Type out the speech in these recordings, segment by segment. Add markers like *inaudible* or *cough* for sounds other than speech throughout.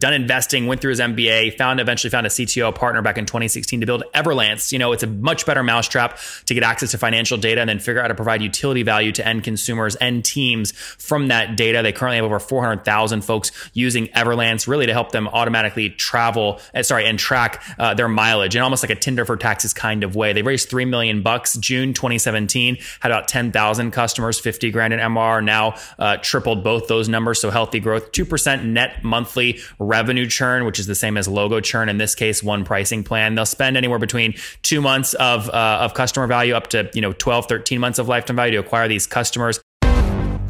done investing, went through his MBA, found eventually found a CTO partner back in 2016 to build Everlance. You know, it's a much better mousetrap to get access to financial data and then figure out how to provide utility value to end consumers and teams from that data. They currently have over 400,000 folks using Everlance really to help them automatically travel, uh, sorry, and track uh, their mileage in almost like a Tinder for taxes kind of way. They raised 3 million bucks June 2017, had about 10,000 customers, 50 grand in MR, now uh, tripled both those numbers. So healthy growth, 2% net monthly revenue churn, which is the same as logo churn. In this case, one pricing plan. They'll spend anywhere between two months of, uh, of customer value up to, you know, 12, 13 months of lifetime value to acquire these customers.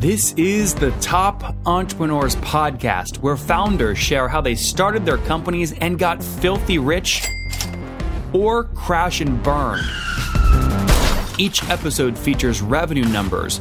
This is the Top Entrepreneurs Podcast, where founders share how they started their companies and got filthy rich or crash and burn. Each episode features revenue numbers,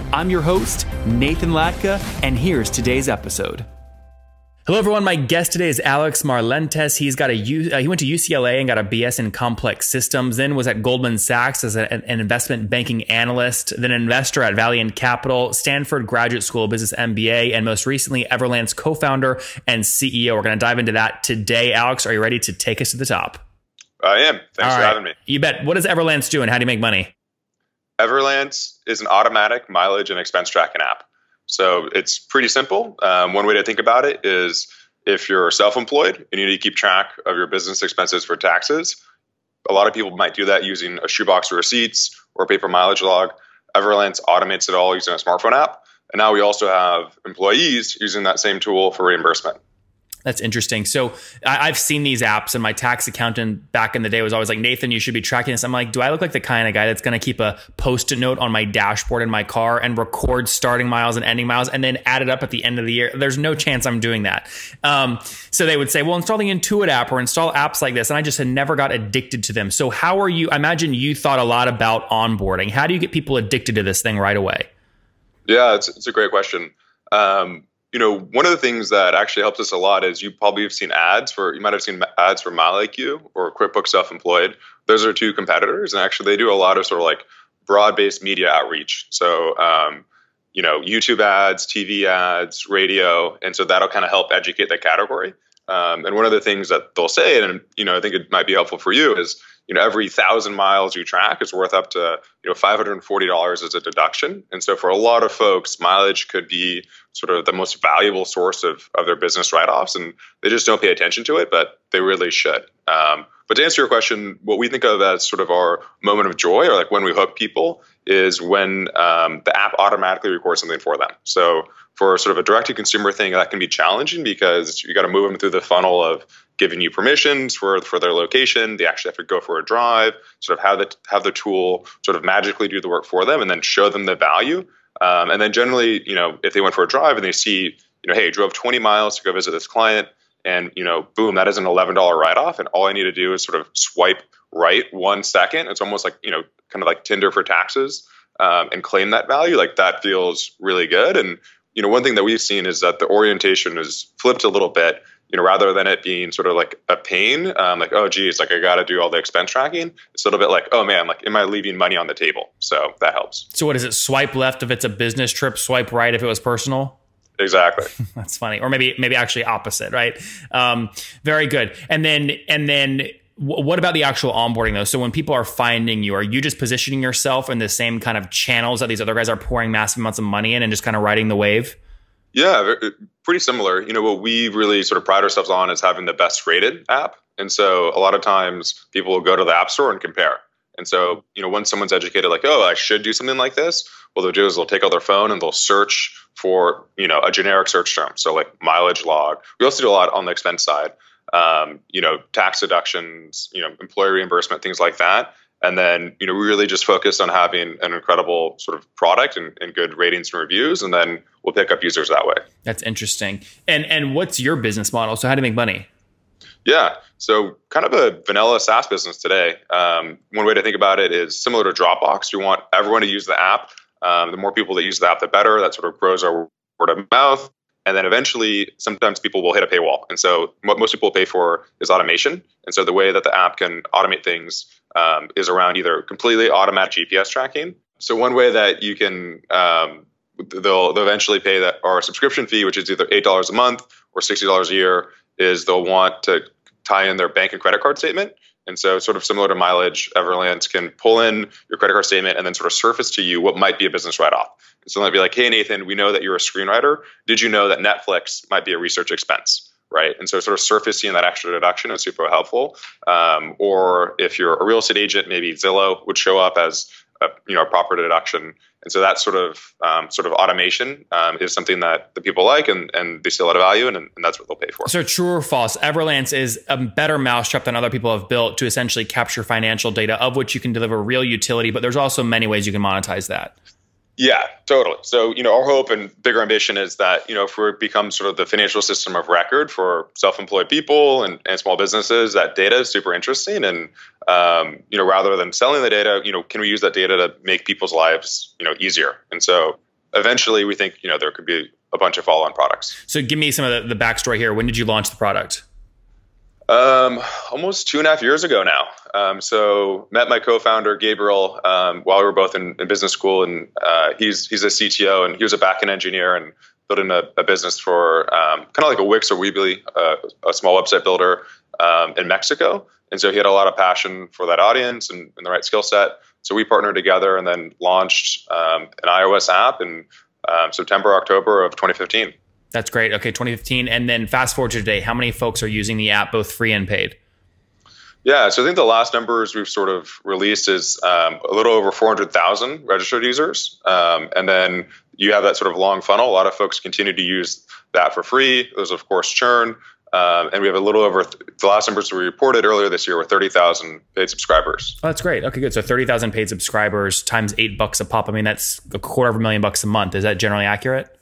I'm your host, Nathan Latka, and here's today's episode. Hello, everyone. My guest today is Alex Marlantes. He's got a U, uh, he went to UCLA and got a BS in complex systems. Then was at Goldman Sachs as a, an investment banking analyst. Then an investor at Valiant Capital, Stanford Graduate School of Business MBA, and most recently Everlance co-founder and CEO. We're going to dive into that today. Alex, are you ready to take us to the top? I am. Thanks All for right. having me. You bet. What does Everlance do, and how do you make money? Everlance is an automatic mileage and expense tracking app. So it's pretty simple. Um, one way to think about it is if you're self employed and you need to keep track of your business expenses for taxes, a lot of people might do that using a shoebox of receipts or a paper mileage log. Everlance automates it all using a smartphone app. And now we also have employees using that same tool for reimbursement. That's interesting. So I, have seen these apps, and my tax accountant back in the day was always like, Nathan, you should be tracking this. I'm like, do I look like the kind of guy that's going to keep a post it note on my dashboard in my car and record starting miles and ending miles and then add it up at the end of the year? There's no chance I'm doing that. Um, so they would say, well, install the Intuit app or install apps like this. And I just had never got addicted to them. So how are you? I imagine you thought a lot about onboarding. How do you get people addicted to this thing right away? Yeah, it's, it's a great question. Um, you know, one of the things that actually helps us a lot is you probably have seen ads for, you might have seen ads for MileIQ or QuickBooks Self Employed. Those are two competitors, and actually they do a lot of sort of like broad based media outreach. So, um, you know, YouTube ads, TV ads, radio, and so that'll kind of help educate the category. Um, and one of the things that they'll say, and you know, I think it might be helpful for you, is you know every thousand miles you track is worth up to you know five hundred and forty dollars as a deduction. And so for a lot of folks, mileage could be sort of the most valuable source of of their business write offs, and they just don't pay attention to it, but they really should. Um, but to answer your question, what we think of as sort of our moment of joy, or like when we hook people, is when um, the app automatically records something for them. So for sort of a direct to consumer thing, that can be challenging because you got to move them through the funnel of giving you permissions for for their location. They actually have to go for a drive, sort of have the have the tool sort of magically do the work for them, and then show them the value. Um, and then generally, you know, if they went for a drive and they see, you know, hey, drove 20 miles to go visit this client, and you know, boom, that is an $11 write off, and all I need to do is sort of swipe right one second. It's almost like you know, kind of like Tinder for taxes, um, and claim that value. Like that feels really good. And you know, one thing that we've seen is that the orientation is flipped a little bit you know, rather than it being sort of like a pain, um, like, oh, geez, like I got to do all the expense tracking, it's a little bit like, oh man, like, am I leaving money on the table? So that helps. So what is it? Swipe left if it's a business trip, swipe right if it was personal? Exactly. *laughs* That's funny. Or maybe, maybe actually opposite, right? Um, very good. And then, and then, what about the actual onboarding though? So when people are finding you, are you just positioning yourself in the same kind of channels that these other guys are pouring massive amounts of money in and just kind of riding the wave? Yeah, pretty similar. You know, what we really sort of pride ourselves on is having the best rated app. And so a lot of times people will go to the app store and compare. And so, you know, once someone's educated, like, oh, I should do something like this, what they'll do is they'll take out their phone and they'll search for, you know, a generic search term. So like mileage log. We also do a lot on the expense side. Um, you know, tax deductions, you know, employee reimbursement, things like that and then you know we really just focus on having an incredible sort of product and, and, good ratings and reviews and then we'll pick up users that way that's interesting and and what's your business model so how do you make money Yeah. So, kind of a vanilla SaaS business today. Um, one way to think about it is similar to Dropbox. You want everyone to use the app. Um, the more people that use the app, the better. That sort of grows our word of mouth. And then eventually, sometimes people will hit a paywall. And so, what most people pay for is automation. And so, the way that the app can automate things um, is around either completely automatic GPS tracking. So, one way that you can um, they'll, they'll eventually pay that our subscription fee, which is either eight dollars a month or sixty dollars a year, is they'll want to tie in their bank and credit card statement. And so, sort of similar to mileage, Everlance can pull in your credit card statement and then sort of surface to you what might be a business write off. So, they might be like, hey, Nathan, we know that you're a screenwriter. Did you know that Netflix might be a research expense? Right. And so, sort of surfacing that extra deduction is super helpful. Um, or if you're a real estate agent, maybe Zillow would show up as a, you know, a proper deduction and so that sort of um, sort of automation um, is something that the people like, and, and they see a lot of value, and, and that's what they'll pay for. So true or false? Everlance is a better mousetrap than other people have built to essentially capture financial data, of which you can deliver real utility. But there's also many ways you can monetize that. Yeah, totally. So, you know, our hope and bigger ambition is that, you know, if we become sort of the financial system of record for self-employed people and, and small businesses, that data is super interesting. And, um, you know, rather than selling the data, you know, can we use that data to make people's lives, you know, easier? And so eventually we think, you know, there could be a bunch of follow-on products. So give me some of the, the backstory here. When did you launch the product? Um, almost two and a half years ago now. Um, so met my co-founder Gabriel um, while we were both in, in business school, and uh, he's he's a CTO and he was a backend engineer and building a, a business for um, kind of like a Wix or Weebly, uh, a small website builder um, in Mexico. And so he had a lot of passion for that audience and, and the right skill set. So we partnered together and then launched um, an iOS app in September, October of 2015. That's great. Okay, 2015. And then fast forward to today, how many folks are using the app, both free and paid? Yeah, so I think the last numbers we've sort of released is um, a little over 400,000 registered users. Um, and then you have that sort of long funnel. A lot of folks continue to use that for free. There's, of course, churn. Um, and we have a little over th- the last numbers we reported earlier this year were 30,000 paid subscribers. Oh, that's great. Okay, good. So 30,000 paid subscribers times eight bucks a pop. I mean, that's a quarter of a million bucks a month. Is that generally accurate?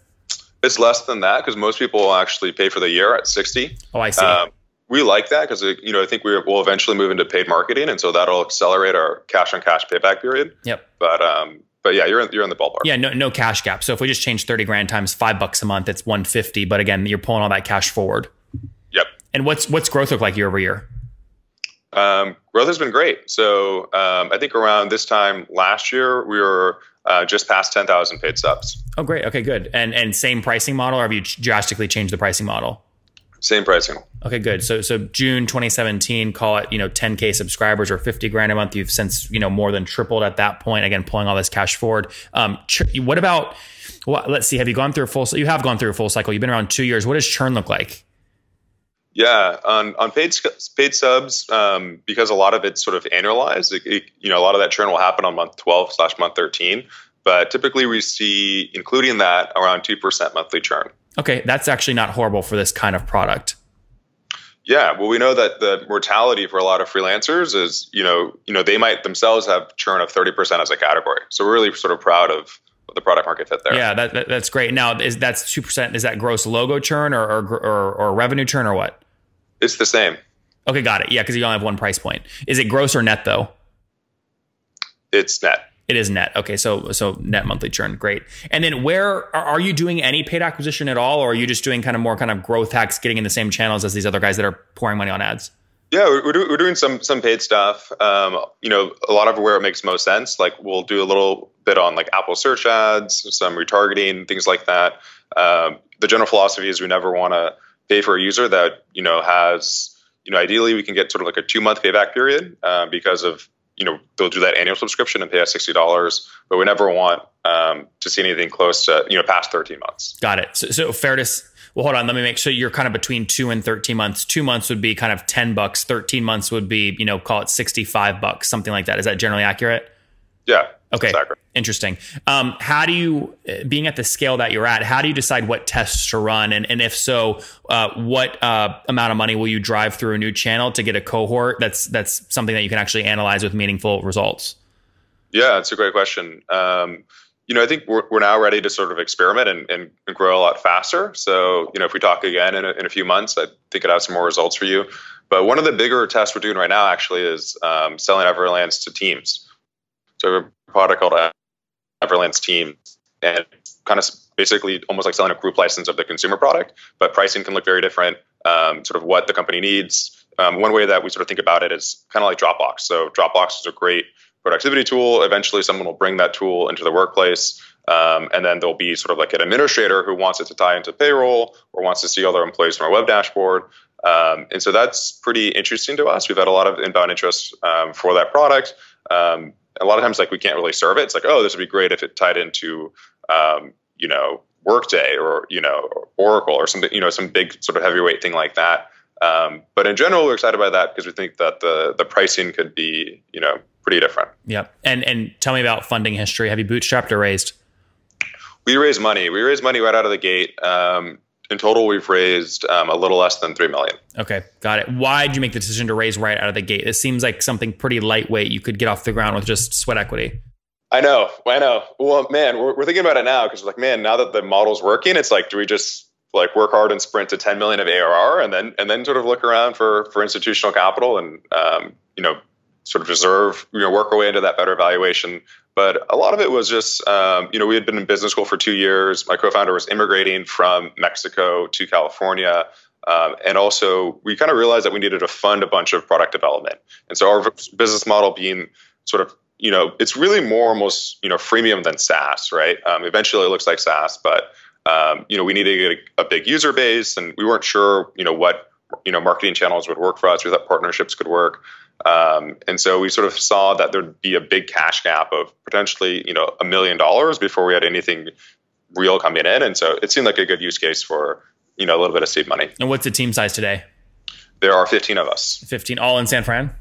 It's less than that because most people actually pay for the year at 60. Oh, I see. Um, we like that because you know I think we will eventually move into paid marketing, and so that'll accelerate our cash on cash payback period. Yep. But um, but yeah, you're in, you're in the ballpark. Yeah, no no cash gap. So if we just change thirty grand times five bucks a month, it's one fifty. But again, you're pulling all that cash forward. Yep. And what's what's growth look like year over year? Um, growth has been great. So um, I think around this time last year, we were uh, just past 10,000 paid subs. Oh, great. Okay, good. And and same pricing model, or have you drastically changed the pricing model? Same pricing. Okay, good. So so June 2017, call it you know 10k subscribers or 50 grand a month. You've since you know more than tripled at that point. Again, pulling all this cash forward. Um, what about? Well, let's see. Have you gone through a full? Cycle you have gone through a full cycle. You've been around two years. What does churn look like? Yeah, on on paid paid subs, um, because a lot of it's sort of annualized. It, it, you know, a lot of that churn will happen on month twelve slash month thirteen. But typically, we see, including that, around two percent monthly churn. Okay, that's actually not horrible for this kind of product. Yeah, well, we know that the mortality for a lot of freelancers is, you know, you know, they might themselves have churn of thirty percent as a category. So we're really sort of proud of the product market fit there. Yeah, that, that, that's great. Now, is that's two percent? Is that gross logo churn or or, or or revenue churn or what? It's the same. Okay, got it. Yeah, because you only have one price point. Is it gross or net though? It's net. It is net. Okay, so so net monthly churn, great. And then where are you doing any paid acquisition at all, or are you just doing kind of more kind of growth hacks, getting in the same channels as these other guys that are pouring money on ads? Yeah, we're, we're doing some some paid stuff. Um, you know, a lot of where it makes most sense. Like we'll do a little bit on like Apple search ads, some retargeting, things like that. Um, the general philosophy is we never want to pay for a user that you know has you know ideally we can get sort of like a two month payback period uh, because of you know they'll do that annual subscription and pay us sixty dollars, but we never want um, to see anything close to you know past thirteen months. Got it. So, so fair to well, hold on. Let me make sure you're kind of between two and thirteen months. Two months would be kind of ten bucks. Thirteen months would be you know call it sixty five bucks, something like that. Is that generally accurate? Yeah. Okay. Interesting. Um, how do you, being at the scale that you're at, how do you decide what tests to run? And, and if so, uh, what uh, amount of money will you drive through a new channel to get a cohort that's that's something that you can actually analyze with meaningful results? Yeah, that's a great question. Um, you know, I think we're, we're now ready to sort of experiment and, and, grow a lot faster. So, you know, if we talk again in a, in a few months, I think it has some more results for you. but one of the bigger tests we're doing right now actually is um, selling Everlance to teams. So have product called Everlance Team, and kind of basically almost like selling a group license of the consumer product, but pricing can look very different. Um, sort of what the company needs. Um, one way that we sort of think about it is kind of like Dropbox. So Dropbox is a great productivity tool. Eventually, someone will bring that tool into the workplace. Um, and then there'll be sort of like an administrator who wants it to tie into payroll or wants to see all their employees from a web dashboard. Um, and so that's pretty interesting to us. We've had a lot of inbound interest um, for that product. Um, a lot of times, like we can't really serve it. It's like, oh, this would be great if it tied into, um, you know, Workday or you know Oracle or something, you know, some big sort of heavyweight thing like that. Um, but in general, we're excited by that because we think that the the pricing could be, you know, pretty different. Yep. And and tell me about funding history. Have you bootstrapped or raised? We raised money. We raised money right out of the gate. Um, in total, we've raised um, a little less than three million. Okay, got it. Why did you make the decision to raise right out of the gate? It seems like something pretty lightweight. You could get off the ground with just sweat equity. I know, I know. Well, man, we're, we're thinking about it now because like, man, now that the model's working, it's like, do we just like work hard and sprint to 10 million of ARR and then and then sort of look around for for institutional capital and um, you know sort of reserve you know work our way into that better valuation but a lot of it was just, um, you know, we had been in business school for two years. My co-founder was immigrating from Mexico to California. Um, and also, we kind of realized that we needed to fund a bunch of product development. And so, our business model being sort of, you know, it's really more almost, you know, freemium than SaaS, right? Um, eventually, it looks like SaaS, but um, you know, we needed to get a, a big user base, and we weren't sure, you know, what you know marketing channels would work for us. We thought partnerships could work. Um, and so we sort of saw that there'd be a big cash gap of potentially, you know, a million dollars before we had anything real coming in. And so it seemed like a good use case for, you know, a little bit of seed money. And what's the team size today? There are 15 of us. 15, all in San Fran?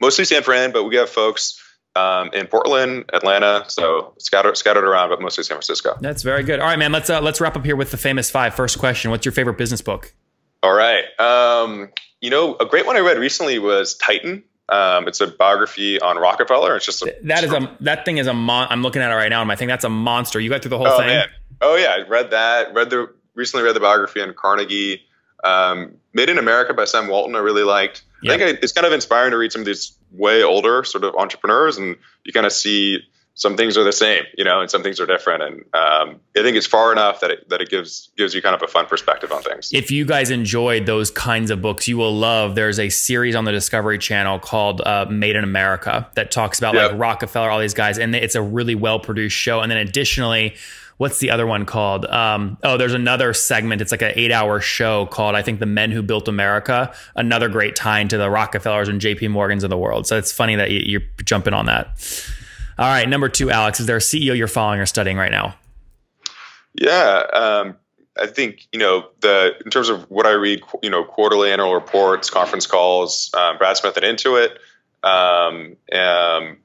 Mostly San Fran, but we have folks um, in Portland, Atlanta, so scattered scattered around, but mostly San Francisco. That's very good. All right, man. Let's uh, let's wrap up here with the famous five. First question: What's your favorite business book? All right. Um, you know, a great one I read recently was Titan. Um, it's a biography on Rockefeller. It's just a, that is a that thing is a mon- I'm looking at it right now, and I think that's a monster. You got through the whole oh, thing. Man. Oh yeah, I read that. Read the recently read the biography on Carnegie. Um, Made in America by Sam Walton. I really liked. Yep. I think it's kind of inspiring to read some of these way older sort of entrepreneurs, and you kind of see some things are the same, you know, and some things are different. And um, I think it's far enough that it, that it gives gives you kind of a fun perspective on things. If you guys enjoyed those kinds of books, you will love. There's a series on the Discovery Channel called uh, Made in America that talks about yep. like Rockefeller, all these guys, and it's a really well produced show. And then additionally. What's the other one called? Um, oh, there's another segment. It's like an eight hour show called, I think, The Men Who Built America. Another great tie into the Rockefellers and JP Morgans of the world. So it's funny that you're jumping on that. All right, number two, Alex, is there a CEO you're following or studying right now? Yeah, um, I think you know the in terms of what I read, you know, quarterly annual reports, conference calls, um, Brad Smith at Intuit, um,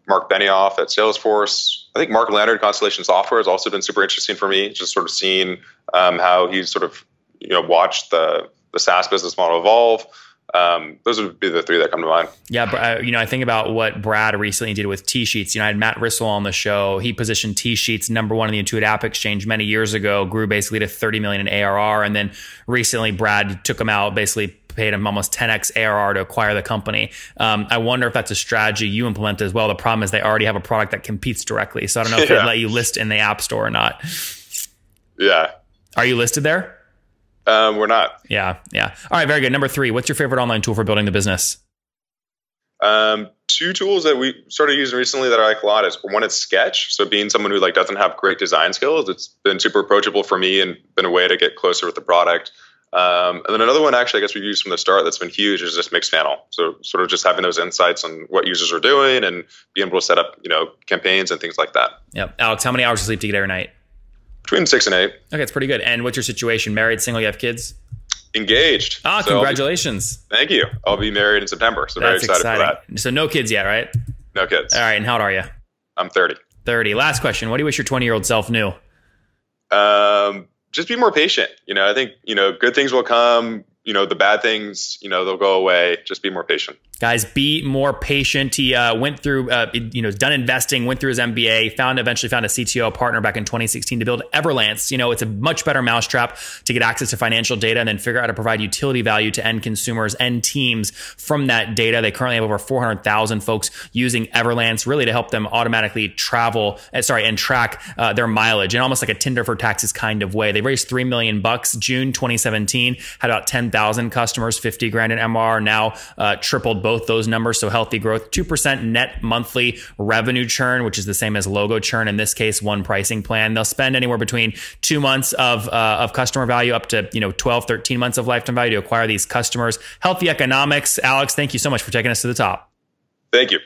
Mark Benioff at Salesforce. I think Mark Leonard, Constellation Software, has also been super interesting for me. Just sort of seeing um, how he's sort of you know watched the the SaaS business model evolve um, those would be the three that come to mind. Yeah, uh, you know, I think about what Brad recently did with TSheets. You know, I had Matt Rissell on the show. He positioned TSheets number one in the Intuit App Exchange many years ago, grew basically to 30 million in ARR, and then recently Brad took him out, basically paid him almost 10x ARR to acquire the company. Um, I wonder if that's a strategy you implement as well. The problem is they already have a product that competes directly, so I don't know if *laughs* yeah. they let you list in the App Store or not. Yeah. Are you listed there? Um, we're not. Yeah, yeah. All right, very good. Number three, what's your favorite online tool for building the business? Um, two tools that we started using recently that I like a lot is one is Sketch. So being someone who like doesn't have great design skills, it's been super approachable for me and been a way to get closer with the product. Um, and then another one, actually, I guess we've used from the start that's been huge is just Mixpanel. So sort of just having those insights on what users are doing and being able to set up, you know, campaigns and things like that. Yep. Alex, how many hours of sleep do you get every night? Between six and eight. Okay, it's pretty good. And what's your situation? Married, single, you have kids? Engaged. Ah, so congratulations. Be, thank you. I'll be married in September. So That's very excited exciting. for that. So no kids yet, right? No kids. All right. And how old are you? I'm 30. 30. Last question. What do you wish your 20 year old self knew? Um, just be more patient. You know, I think, you know, good things will come, you know the bad things you know they'll go away just be more patient guys be more patient. He uh, went through uh, you know done investing went through his mba found eventually found a cto partner back in 2016 to build everlance. You know it's a much better mousetrap to get access to financial data and then figure out how to provide utility value to end consumers and teams from that data. They currently have over 400000 folks using everlance really to help them automatically travel uh, sorry and track uh, their mileage in almost like a tinder for taxes kind of way. They raised 3 million bucks june 2017 had about 10000 customers 50 grand in mr now uh, tripled both those numbers. So healthy growth, 2% net monthly revenue churn, which is the same as logo churn. In this case, one pricing plan. They'll spend anywhere between two months of, uh, of customer value up to, you know, 12, 13 months of lifetime value to acquire these customers. Healthy economics. Alex, thank you so much for taking us to the top. Thank you.